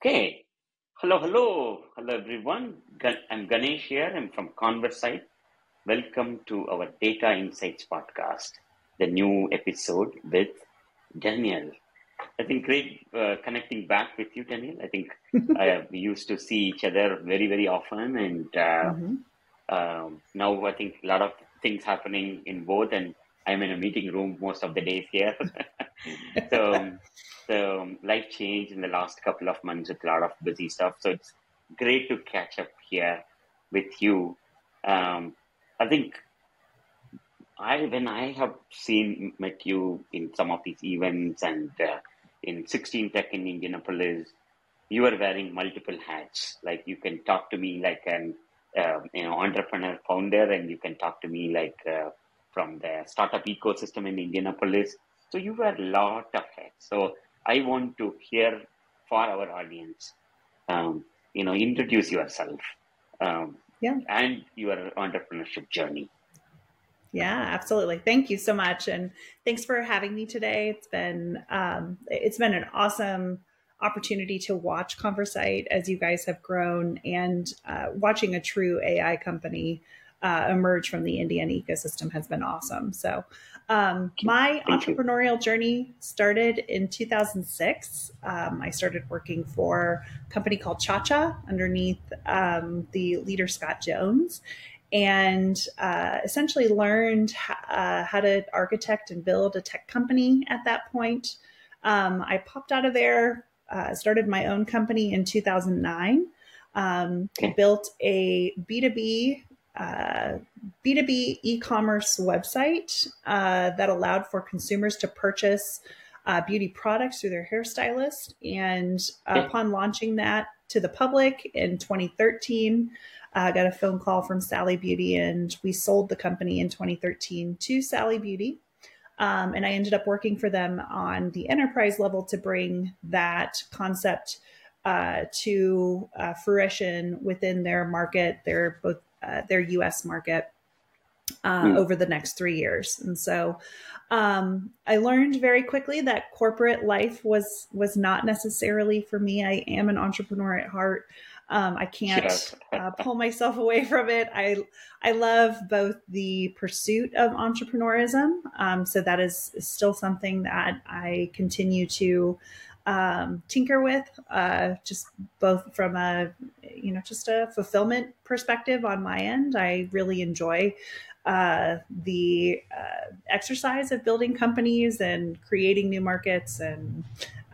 Okay. Hello, hello, hello everyone. I'm Ganesh here. I'm from ConverSight. Welcome to our Data Insights podcast, the new episode with Danielle. I think great uh, connecting back with you, Danielle. I think uh, we used to see each other very, very often, and uh, mm-hmm. um, now I think a lot of things happening in both, and I'm in a meeting room most of the days here. so um, um, life changed in the last couple of months with a lot of busy stuff. So it's great to catch up here with you. Um, I think I when I have seen met you in some of these events and uh, in 16 Tech in Indianapolis, you are wearing multiple hats. Like you can talk to me like an uh, you know entrepreneur founder, and you can talk to me like uh, from the startup ecosystem in Indianapolis. So you wear a lot of hats. So I want to hear for our audience, um, you know, introduce yourself um, yeah. and your entrepreneurship journey. Yeah, absolutely. Thank you so much, and thanks for having me today. It's been um, it's been an awesome opportunity to watch ConverSight as you guys have grown and uh, watching a true AI company uh, emerge from the Indian ecosystem has been awesome. So um, my entrepreneurial journey started in 2006. Um, I started working for a company called ChaCha underneath um, the leader Scott Jones and uh, essentially learned uh, how to architect and build a tech company at that point. Um, I popped out of there, uh, started my own company in 2009. Um, built a B2B uh, B2B e commerce website uh, that allowed for consumers to purchase uh, beauty products through their hairstylist. And upon launching that to the public in 2013, I got a phone call from Sally Beauty, and we sold the company in 2013 to Sally Beauty. Um, and I ended up working for them on the enterprise level to bring that concept uh, to uh, fruition within their market. They're both uh, their U.S. market uh, mm. over the next three years. And so um, I learned very quickly that corporate life was was not necessarily for me. I am an entrepreneur at heart. Um, I can't uh, pull myself away from it. I I love both the pursuit of entrepreneurism, um, so that is still something that I continue to um, tinker with, uh, just both from a you know just a fulfillment perspective on my end. I really enjoy uh, the uh, exercise of building companies and creating new markets and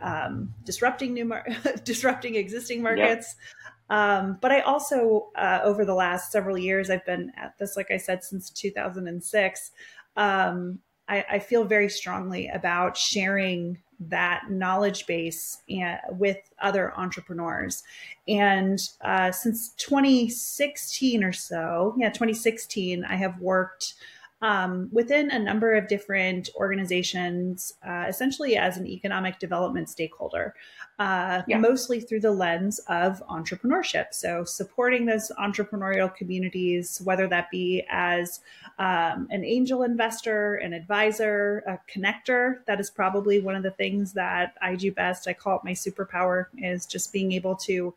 um, disrupting new mar- disrupting existing markets. Yeah. Um, but I also, uh, over the last several years, I've been at this, like I said, since 2006. Um, I, I, feel very strongly about sharing that knowledge base and, with other entrepreneurs. And uh, since 2016 or so, yeah, 2016, I have worked um, within a number of different organizations, uh, essentially as an economic development stakeholder, uh, yeah. mostly through the lens of entrepreneurship. So, supporting those entrepreneurial communities, whether that be as um, an angel investor, an advisor, a connector. That is probably one of the things that I do best. I call it my superpower, is just being able to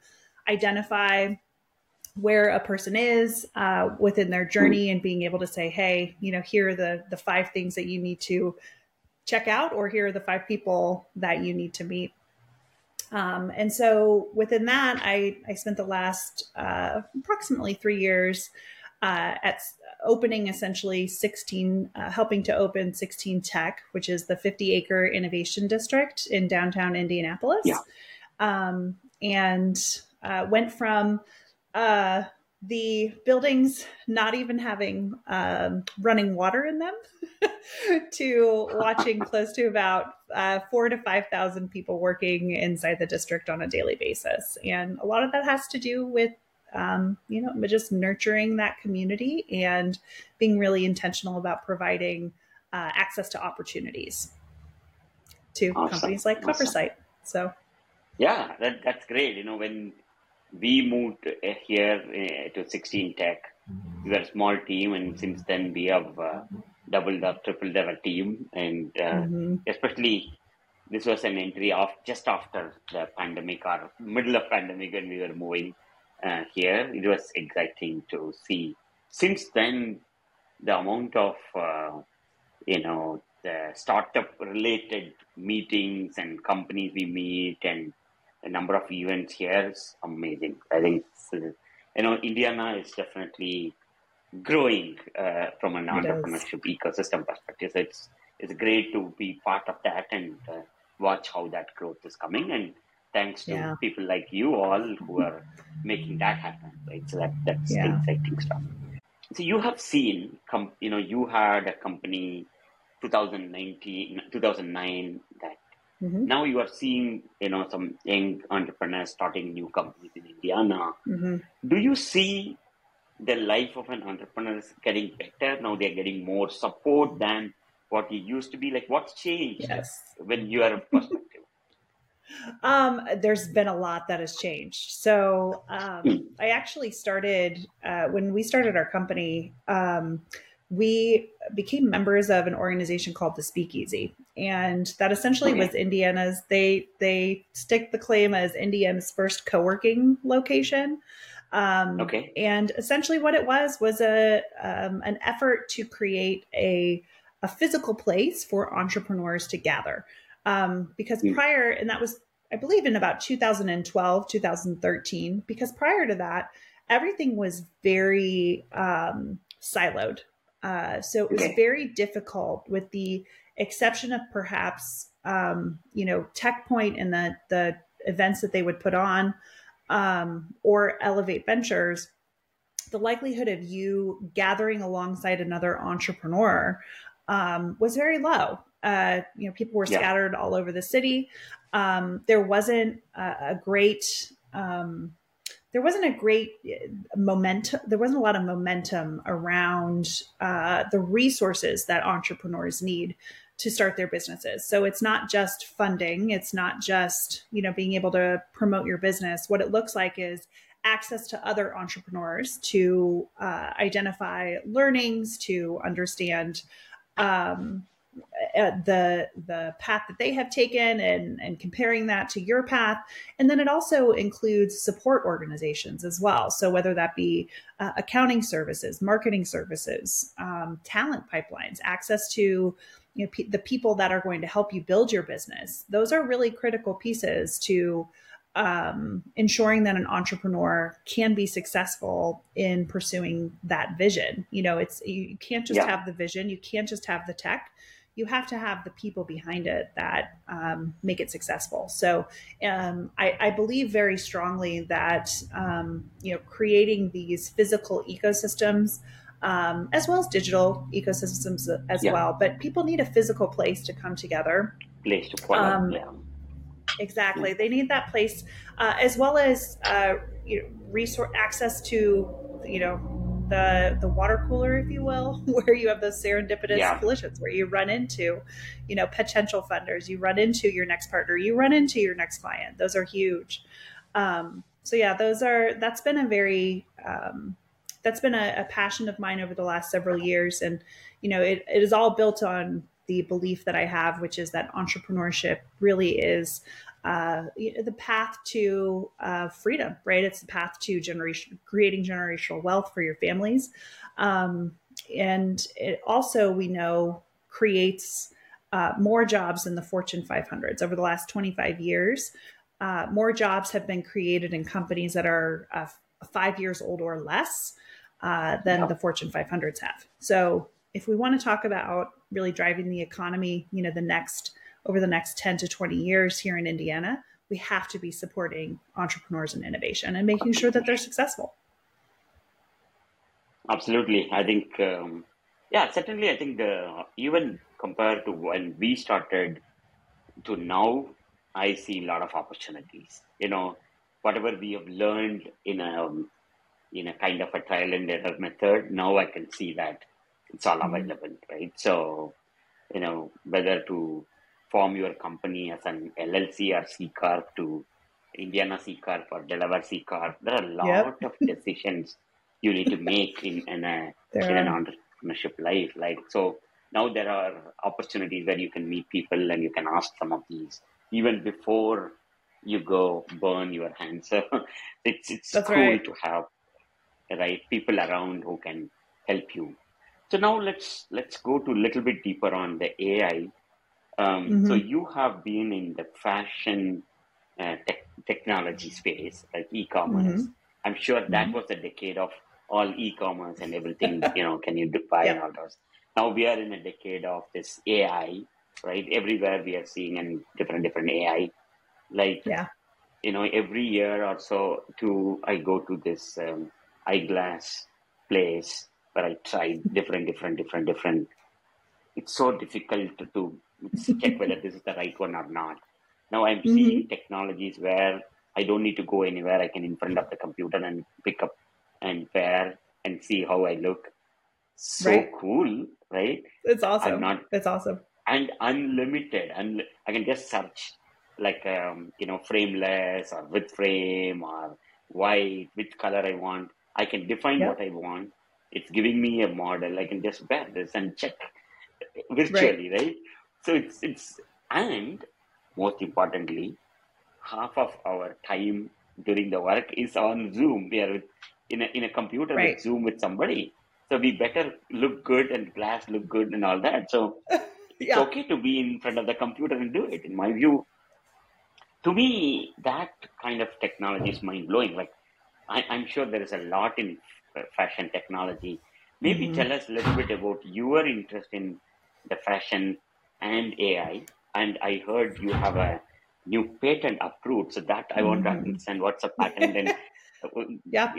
identify where a person is uh, within their journey and being able to say, hey, you know, here are the the five things that you need to check out, or here are the five people that you need to meet. Um, and so within that, I, I spent the last uh, approximately three years uh, at opening essentially 16, uh, helping to open 16 Tech, which is the 50 acre innovation district in downtown Indianapolis. Yeah. Um, and uh, went from uh, the buildings not even having um, running water in them to watching close to about uh, four to 5,000 people working inside the district on a daily basis. And a lot of that has to do with um, you know, just nurturing that community and being really intentional about providing uh, access to opportunities to awesome. companies like awesome. ConverSight. So, yeah, that, that's great. You know, when we moved uh, here uh, to 16 Tech, we were a small team, and since then we have uh, doubled up, tripled our team, and uh, mm-hmm. especially this was an entry of just after the pandemic or middle of pandemic when we were moving uh, here. It was exciting to see. Since then, the amount of uh, you know the startup related meetings and companies we meet and the number of events here is amazing. I think you know Indiana is definitely growing uh, from an entrepreneurship ecosystem perspective. So it's it's great to be part of that and uh, watch how that growth is coming. And thanks to Yeah. people like you all who are making that happen. Right. So that that's Yeah. exciting stuff. So you have seen, com- you know, you had a company 2019, 2009 that hmm now you are seeing, you know, some young entrepreneurs starting new companies in Indiana. hmm Do you see the life of an entrepreneur is getting better now? They're getting more support than what it used to be. Like, what's changed Yes. when you are a perspective? Um, there's been a lot that has changed. So Hmm. um, I actually started uh, when we started our company. Um, we became members of an organization called the Speakeasy, and that essentially Okay. was Indiana's. They they stick the claim as Indiana's first co-working location. Um, Okay. and essentially, what it was was a um, an effort to create a a physical place for entrepreneurs to gather. Um, because Mm. prior, and that was, I believe, in about 2012, 2013, because prior to that, everything was very um, siloed. Uh, so it was Okay. very difficult, with the exception of perhaps, um, you know, TechPoint and the the events that they would put on, um, or Elevate Ventures. The likelihood of you gathering alongside another entrepreneur um, was very low. Uh, you know, people were Yeah. scattered all over the city. Um, there wasn't a, a great um, there wasn't a great uh, momentum. There wasn't a lot of momentum around uh, the resources that entrepreneurs need to start their businesses. So it's not just funding. It's not just you know being able to promote your business. What it looks like is access to other entrepreneurs to uh, identify learnings, to understand um, uh, the the path that they have taken and and comparing that to your path. And then it also includes support organizations as well. So whether that be uh, accounting services marketing services um, talent pipelines access to you know, pe- the people that are going to help you build your business. Those are really critical pieces to um, ensuring that an entrepreneur can be successful in pursuing that vision. You know it's you can't just Yeah. have the vision. You can't just have the tech you have to have the people behind it that um, make it successful. So um, I, I believe very strongly that um, you know creating these physical ecosystems um, as well as digital ecosystems as Yeah. well. But people need a physical place to come together Place to. Um, yeah. Exactly. They need that place, uh, as well as uh, you know, resource access to, you know, the the water cooler, if you will, where you have those serendipitous Yeah. collisions, where you run into, you know, potential funders, you run into your next partner, you run into your next client. Those are huge. Um, so yeah, those are that's been a very um, that's been a, a passion of mine over the last several years, and you know, it, it is all built on the belief that I have, which is that entrepreneurship really is uh, you know, the path to uh, freedom, right? It's the path to generation, creating generational wealth for your families, um, and it also we know creates uh, more jobs than the Fortune 500s over the last 25 years. Uh, more jobs have been created in companies that are uh, five years old or less uh, than Yeah. the Fortune 500s have. So, if we want to talk about really driving the economy, you know, the next over the next 10 to 20 years here in Indiana, we have to be supporting entrepreneurs and innovation and making sure that they're successful. Absolutely. I think, um, yeah, certainly. I think the, even compared to when we started to now, I see a lot of opportunities. You know, whatever we have learned in a um, in a kind of a trial and error method, now I can see that it's all Mhm. available, right? So, you know, whether to form your company as an LLC or C corp to Indiana C corp or Delaware C corp, there are a lot Yep. of decisions you need to make in, in a There in an entrepreneurship life. Like so, now there are opportunities where you can meet people and you can ask some of these even before you go burn your hands. So it's it's That's cool right. to have right people around who can help you. So now let's let's go to a little bit deeper on the AI. Um, so hmm you have been in the fashion uh, tech, technology space, like e-commerce. hmm I'm sure that hmm was the decade of all e-commerce and everything. You know, can you buy and all those. Now we are in a decade of this AI, right? Everywhere we are seeing and different different AI. Like Yeah. you know, every year or so, to I go to this um, eyeglass place where I try different, different, different, different. It's so difficult to, to check whether this is the right one or not. Now I'm hmm seeing technologies where I don't need to go anywhere. I can in front of the computer and pick up and pair and see how I look. So Right. cool, right? It's I'm awesome. not It's awesome. and unlimited and i can just search like um, you know frameless or with frame or white which color i want i can define Yep. what i want it's giving me a model i can just wear this and check Right. virtually right so it's it's and most importantly half of our time during the work is on zoom. We are in, a, in a computer with zoom with somebody. So we better look good and glass look good and all that. So it's okay to be in front of the computer and do it in my view. To me that kind of technology is mind blowing like I, i'm sure there is a lot in fashion technology. Maybe hmm tell us a little bit about your interest in the fashion and ai and i heard you have a new patent approved so that i want to hmm understand what's a patent and Yeah.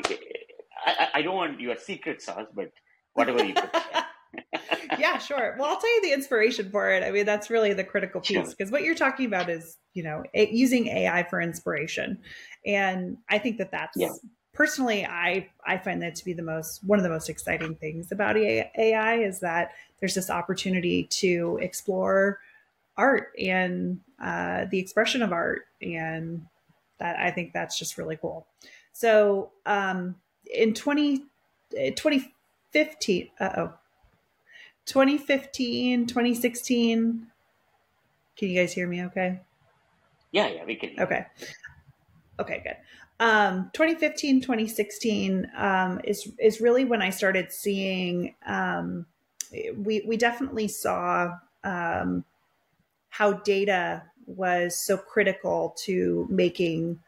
I, I don't want your secret sauce but whatever you could yeah, sure. Well, I'll tell you the inspiration for it. I mean, that's really the critical piece sure because what you're talking about is, you know, using AI for inspiration. And I think that yeah that's personally, I, I find that to be the most, one of the most exciting things about AI is that there's this opportunity to explore art and uh, the expression of art. And that I think that's just really cool. So um, in 20, eh, 2015, uh oh, 2015, 2016. Can you guys hear me okay? yeah yeah we can Okay. Okay, good. Um, 2015, 2016 um, is is really when I started seeing. Um, we we definitely saw um, how data was so critical to making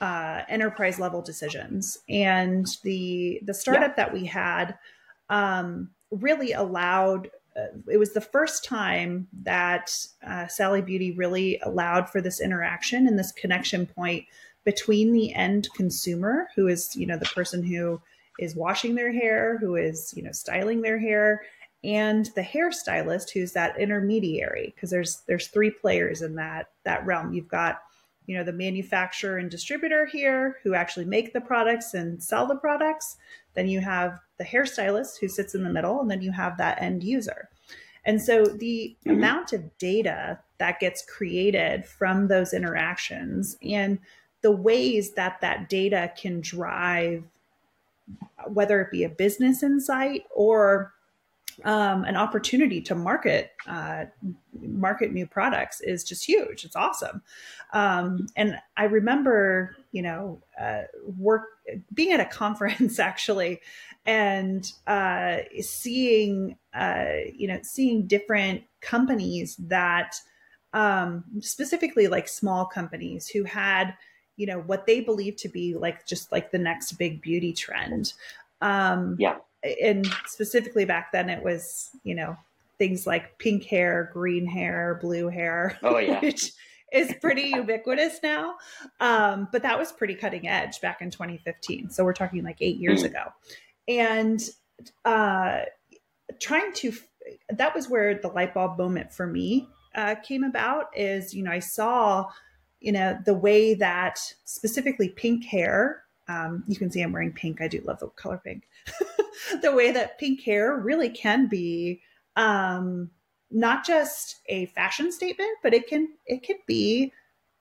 uh, enterprise level decisions, and the the yeah startup that we had um, really allowed. Uh, it was the first time that uh, Sally Beauty really allowed for this interaction and this connection point between the end consumer, who is you know the person who is washing their hair, who is you know styling their hair, and the hairstylist, who's that intermediary. Because there's there's three players in that that realm. You've got you know the manufacturer and distributor here who actually make the products and sell the products then you have the hairstylist who sits in the middle and then you have that end user and so the hmm amount of data that gets created from those interactions and the ways that that data can drive whether it be a business insight or um, an opportunity to market uh, market new products is just huge. It's awesome. Um, and I remember, you know, uh, work being at a conference actually, and uh, seeing, uh, you know, seeing different companies that um, specifically like small companies who had, you know, what they believe to be like just like the next big beauty trend. Um, yeah. and specifically back then it was you know things like pink hair green hair blue hair oh yeah. which is pretty ubiquitous now. Um, but that was pretty cutting edge back in 2015 so we're talking like eight years Mm. ago. And uh, trying to that was where the light bulb moment for me uh, came about is you know i saw you know the way that specifically pink hair um, you can see i'm wearing pink i do love the color pink the way that pink hair really can be um, not just a fashion statement, but it can it can be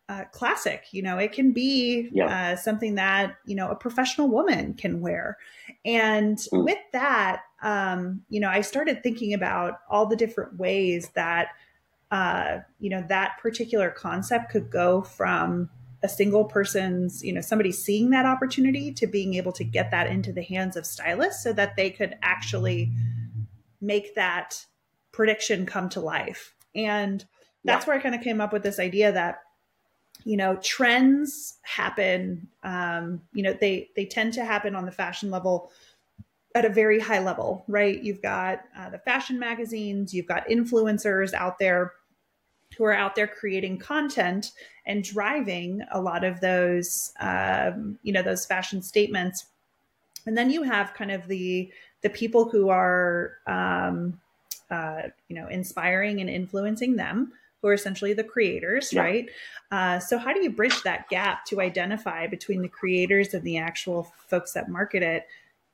uh, classic. You know, it can be yeah uh, something that you know a professional woman can wear. And Mm. with that, um, you know, I started thinking about all the different ways that, uh, you know, that particular concept could go from a single person's, you know, somebody seeing that opportunity to being able to get that into the hands of stylists so that they could actually make that prediction come to life. And that's yeah. where I kind of came up with this idea that you know trends happen um, you know they they tend to happen on the fashion level at a very high level right you've got uh, the fashion magazines you've got influencers out there who are out there creating content and driving a lot of those um, you know those fashion statements and then you have kind of the the people who are um, uh, you know inspiring and influencing them who are essentially the creators, yeah. right? Uh, so, how do you bridge that gap to identify between the creators and the actual folks that market it?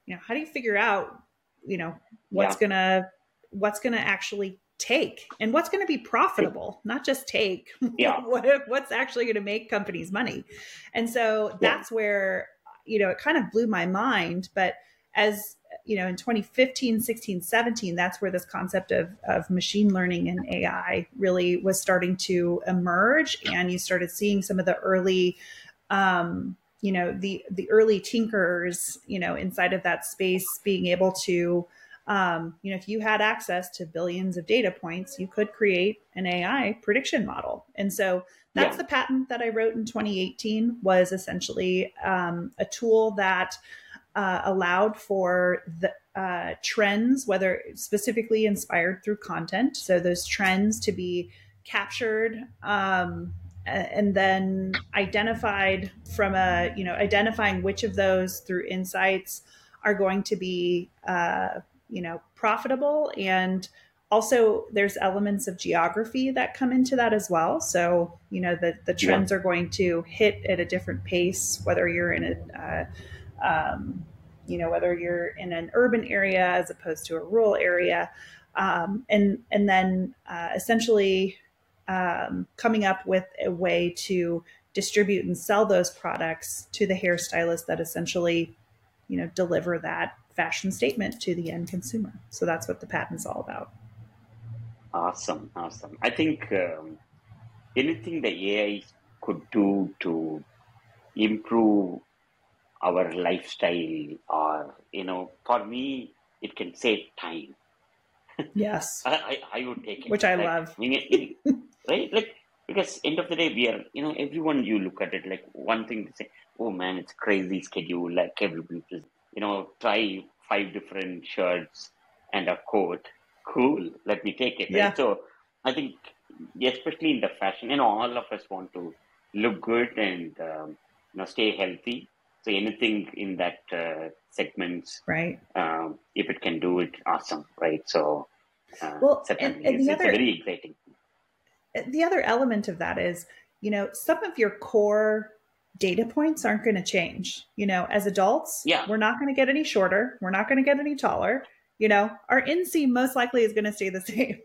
You know, how do you figure out, you know, what's yeah. gonna what's gonna actually take and what's going to be profitable not just take yeah. what, what's actually going to make companies money and so that's yeah. where you know it kind of blew my mind but as you know in 2015 16 17 that's where this concept of, of machine learning and ai really was starting to emerge and you started seeing some of the early um, you know the the early tinkers you know inside of that space being able to um, you know if you had access to billions of data points you could create an ai prediction model and so that's yeah. the patent that i wrote in 2018 was essentially um, a tool that uh, allowed for the uh, trends, whether specifically inspired through content. So those trends to be captured um, and then identified from a, you know, identifying which of those through insights are going to be, uh, you know, profitable. And also there's elements of geography that come into that as well. So, you know, the, the trends yeah. are going to hit at a different pace, whether you're in a, uh, um, you know, whether you're in an urban area as opposed to a rural area, um, and and then uh, essentially um, coming up with a way to distribute and sell those products to the hairstylist that essentially, you know, deliver that fashion statement to the end consumer. So that's what the patent's all about. Awesome, awesome. I think um, anything the AI could do to improve our lifestyle or you know for me it can save time yes I, I, I would take it which i like, love I mean, right like because end of the day we are you know everyone you look at it like one thing to say oh man it's crazy schedule like everybody you know try five different shirts and a coat cool let me take it yeah. Right? so i think especially in the fashion you know all of us want to look good and um, you know stay healthy so anything in that uh, segment, right? Um, if it can do it, awesome, right? So, uh, well, and, and it's, the other very exciting. The other element of that is, you know, some of your core data points aren't going to change. You know, as adults, yeah. we're not going to get any shorter. We're not going to get any taller you know our inseam most likely is going to stay the same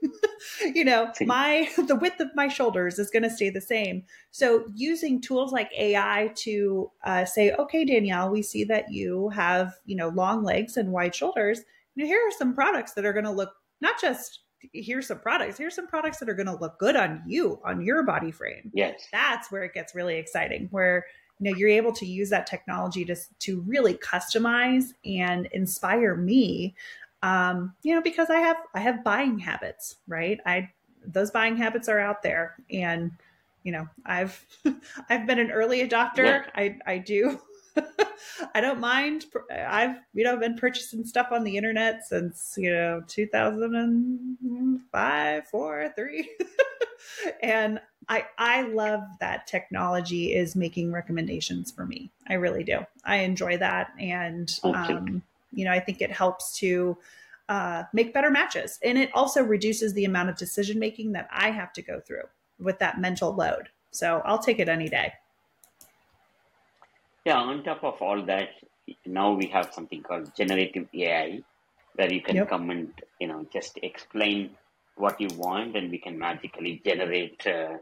you know my the width of my shoulders is going to stay the same so using tools like ai to uh, say okay danielle we see that you have you know long legs and wide shoulders you know here are some products that are going to look not just here's some products here's some products that are going to look good on you on your body frame yes that's where it gets really exciting where you know you're able to use that technology to to really customize and inspire me um, you know, because I have I have buying habits, right? I those buying habits are out there, and you know, I've I've been an early adopter. Yeah. I I do. I don't mind. I've you know been purchasing stuff on the internet since you know 2005, four, three, and I I love that technology is making recommendations for me. I really do. I enjoy that, and um, you know, I think it helps to uh, make better matches. And it also reduces the amount of decision making that I have to go through with that mental load. So I'll take it any day. Yeah, on top of all that, now we have something called generative AI where you can yep. come and, you know, just explain what you want and we can magically generate uh,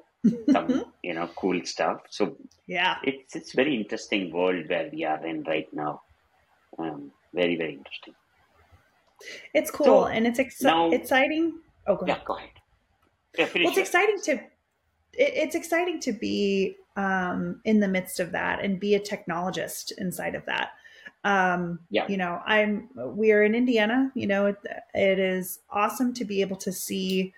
some, you know, cool stuff. So yeah, it's, it's very interesting world where we are in right now. Um, very, very interesting. It's cool so, and it's exci- now, exciting. Oh, go ahead. Yeah, go ahead. Yeah, well, it's exciting to it, it's exciting to be um, in the midst of that and be a technologist inside of that. Um, yeah. You know, I'm we're in Indiana. You know, it, it is awesome to be able to see.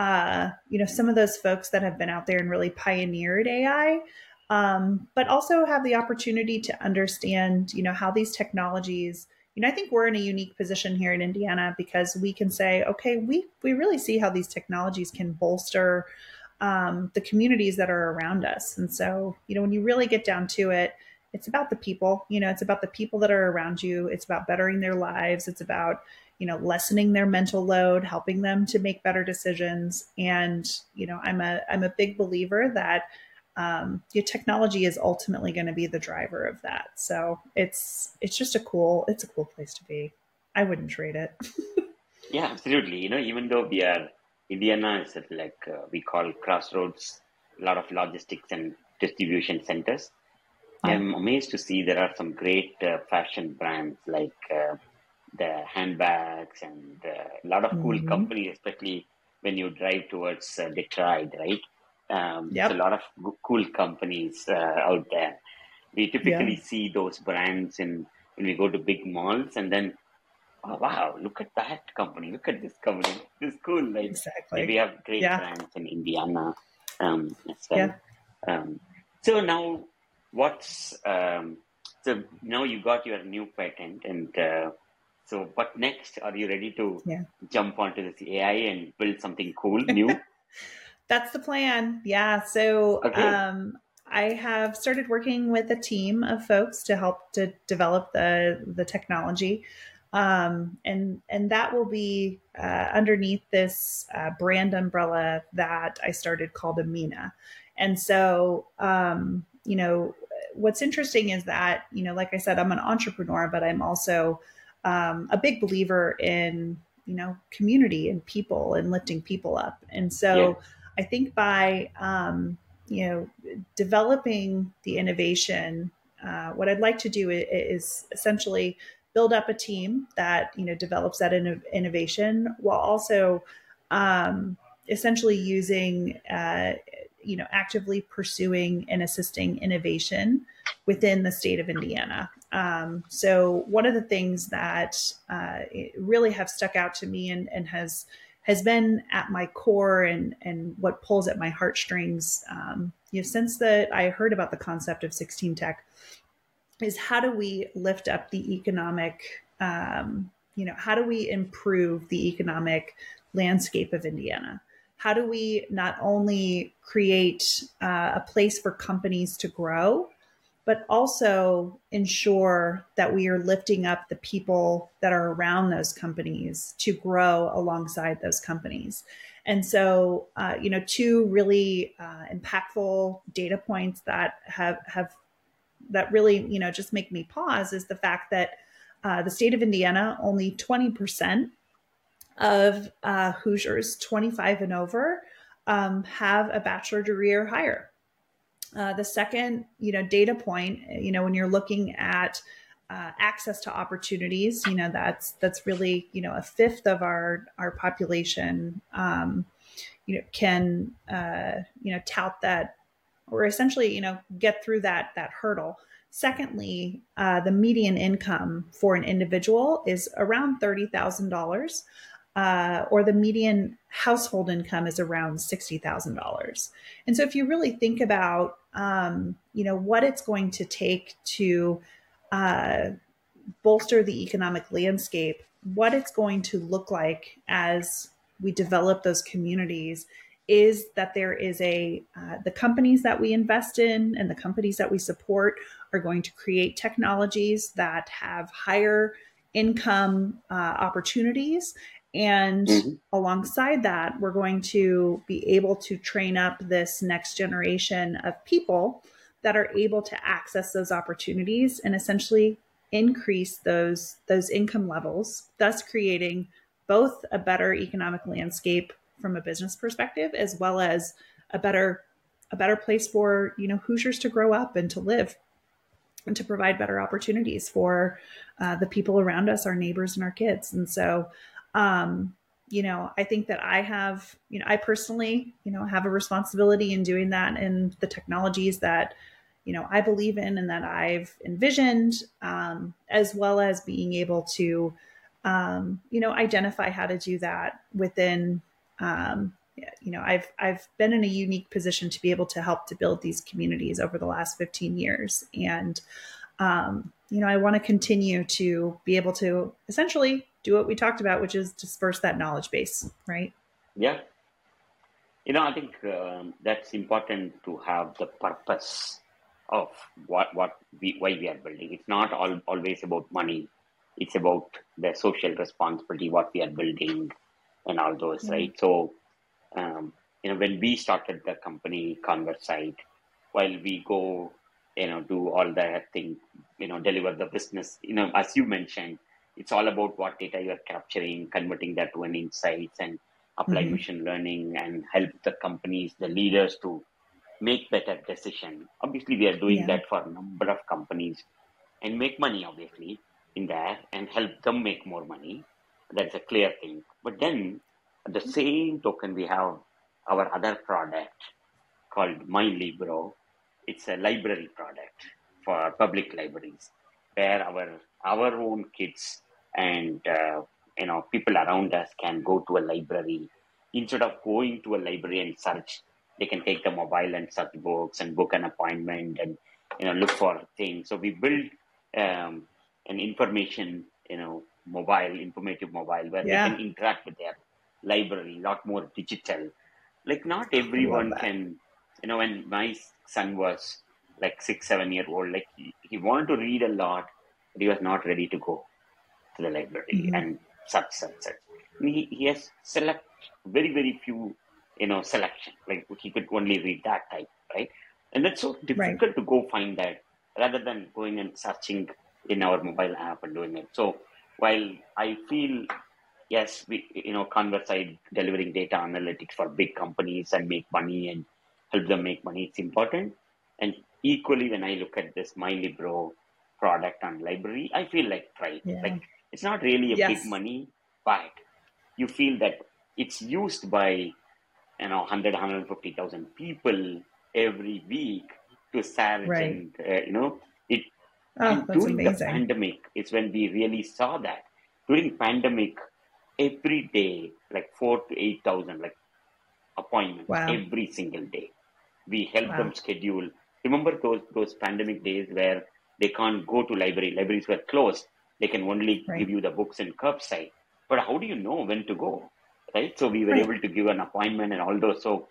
Uh, you know, some of those folks that have been out there and really pioneered AI, um, but also have the opportunity to understand, you know, how these technologies you know, I think we're in a unique position here in Indiana because we can say, okay, we we really see how these technologies can bolster um, the communities that are around us. And so, you know, when you really get down to it, it's about the people. You know, it's about the people that are around you. It's about bettering their lives. It's about you know lessening their mental load, helping them to make better decisions. And you know, I'm a I'm a big believer that um, your technology is ultimately going to be the driver of that. So it's it's just a cool it's a cool place to be. I wouldn't trade it. yeah, absolutely. You know, even though we are Indiana is like uh, we call crossroads, a lot of logistics and distribution centers. I'm amazed to see there are some great uh, fashion brands like uh, the handbags and a lot of cool mm-hmm. companies, especially when you drive towards uh, Detroit, right? Um, yep. a lot of cool companies uh, out there. We typically yeah. see those brands in when we go to big malls, and then, oh wow, look at that company! Look at this company! This is cool. Like exactly. we have great yeah. brands in Indiana um, as well. Yeah. Um, so now, what's um, so now you got your new patent, and uh, so what next? Are you ready to yeah. jump onto this AI and build something cool new? That's the plan. Yeah. So okay. um, I have started working with a team of folks to help to develop the the technology. Um, and and that will be uh, underneath this uh, brand umbrella that I started called Ameena. And so, um, you know, what's interesting is that you know, like I said, I'm an entrepreneur, but I'm also um, a big believer in you know community and people and lifting people up. And so. Yeah I think by um, you know developing the innovation, uh, what I'd like to do is, essentially build up a team that you know develops that in- innovation while also um, essentially using uh, you know actively pursuing and assisting innovation within the state of Indiana. Um, so one of the things that uh, really have stuck out to me and, and has has been at my core and and what pulls at my heartstrings. Um, you know, since that I heard about the concept of 16 Tech, is how do we lift up the economic, um, you know, how do we improve the economic landscape of Indiana? How do we not only create uh, a place for companies to grow, but also ensure that we are lifting up the people that are around those companies to grow alongside those companies. And so, uh, you know, two really uh, impactful data points that have have that really, you know, just make me pause is the fact that uh, the state of Indiana only twenty percent of uh, Hoosiers twenty five and over um, have a bachelor degree or higher. Uh, the second, you know, data point, you know, when you're looking at uh, access to opportunities, you know, that's that's really, you know, a fifth of our our population, um, you know, can uh, you know tout that or essentially, you know, get through that that hurdle. Secondly, uh, the median income for an individual is around thirty thousand dollars uh, or the median household income is around $60,000. And so if you really think about, um, you know, what it's going to take to uh, bolster the economic landscape, what it's going to look like as we develop those communities is that there is a uh, the companies that we invest in and the companies that we support are going to create technologies that have higher income uh, opportunities and mm-hmm. alongside that, we're going to be able to train up this next generation of people that are able to access those opportunities and essentially increase those those income levels, thus creating both a better economic landscape from a business perspective as well as a better a better place for you know Hoosiers to grow up and to live. and to provide better opportunities for uh, the people around us, our neighbors and our kids. And so, um, you know, I think that I have, you know, I personally, you know, have a responsibility in doing that in the technologies that, you know, I believe in and that I've envisioned, um, as well as being able to, um, you know, identify how to do that within, um, you know, I've I've been in a unique position to be able to help to build these communities over the last 15 years, and um, you know, I want to continue to be able to essentially do what we talked about, which is disperse that knowledge base, right? Yeah. You know, I think um, that's important to have the purpose of what what we why we are building. It's not all, always about money. It's about the social responsibility, what we are building, and all those, mm-hmm. right? So, um, you know, when we started the company ConverSight, while we go, you know, do all the thing, you know, deliver the business, you know, as you mentioned, it's all about what data you are capturing, converting that to an insights and apply mm-hmm. machine learning and help the companies, the leaders to make better decision. Obviously, we are doing yeah. that for a number of companies and make money, obviously, in there and help them make more money. That's a clear thing. But then, at the same token, we have our other product called MyLibro. It's a library product for public libraries where our our own kids and uh, you know people around us can go to a library. Instead of going to a library and search they can take the mobile and search books and book an appointment and you know look for things. So we build um, an information you know mobile informative mobile where yeah. they can interact with their library a lot more digital. Like not everyone can you know when my son was like six seven year old like he, he wanted to read a lot but he was not ready to go to the library mm-hmm. and such such such he, he has select very very few you know selection like he could only read that type right and that's so difficult right. to go find that rather than going and searching in our mobile app and doing it so while i feel yes we you know ConverSight delivering data analytics for big companies and make money and help them make money it's important and equally when i look at this MyLibro product and library i feel like pride yeah. like it's not really a yes. big money but you feel that it's used by you know 100 150000 people every week to search right. and uh, you know it oh, during amazing. the pandemic it's when we really saw that during pandemic every day like 4 to 8000 like appointments wow. every single day we help wow. them schedule remember those those pandemic days where they can't go to library libraries were closed they can only right. give you the books in curbside but how do you know when to go right? So we were right. able to give an appointment and all those. So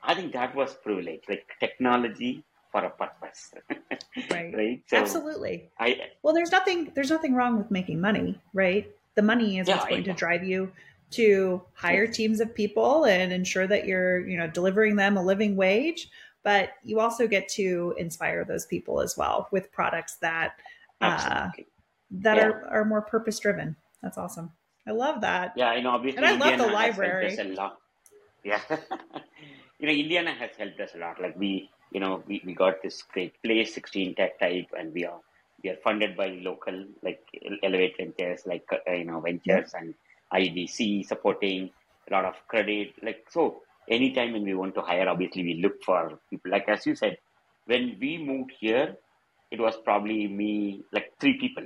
i think that was privilege like technology for a purpose. Right. Right? So absolutely. I, well there's nothing there's nothing wrong with making money right? The money is yeah, what's going to drive you to hire teams of people and ensure that you're you know delivering them a living wage. But you also get to inspire those people as well with products that uh, that yeah. are, are more purpose driven that's awesome I love that. Yeah, I know. Obviously, and I Indiana love the library. a lot. Yeah, you know, Indiana has helped us a lot. Like we, you know, we, we got this great place, 16 tech type, and we are we are funded by local like Elevate Ventures, like uh, you know Ventures and IDC supporting a lot of credit. Like so, anytime when we want to hire, obviously we look for people. Like as you said, when we moved here, it was probably me, like three people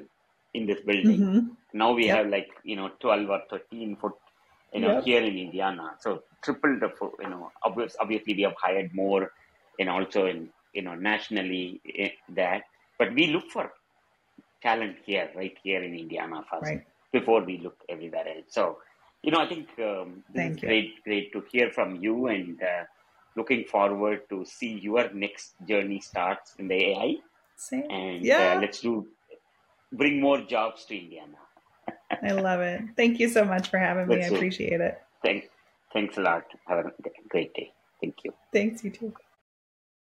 in this building. Mm-hmm. Now we yep. have like you know twelve or thirteen foot, you know, yep. here in Indiana. So triple the you know obviously, obviously we have hired more, and also in you know nationally eh, that. But we look for talent here, right here in Indiana first, right. before we look everywhere else. So you know, I think um, Thank you. great, great to hear from you, and uh, looking forward to see your next journey starts in the AI. Same. And yeah. uh, let's do bring more jobs to Indiana. I love it. Thank you so much for having me. I appreciate it. Thanks. Thanks a lot. Have a great day. Thank you. Thanks, you too.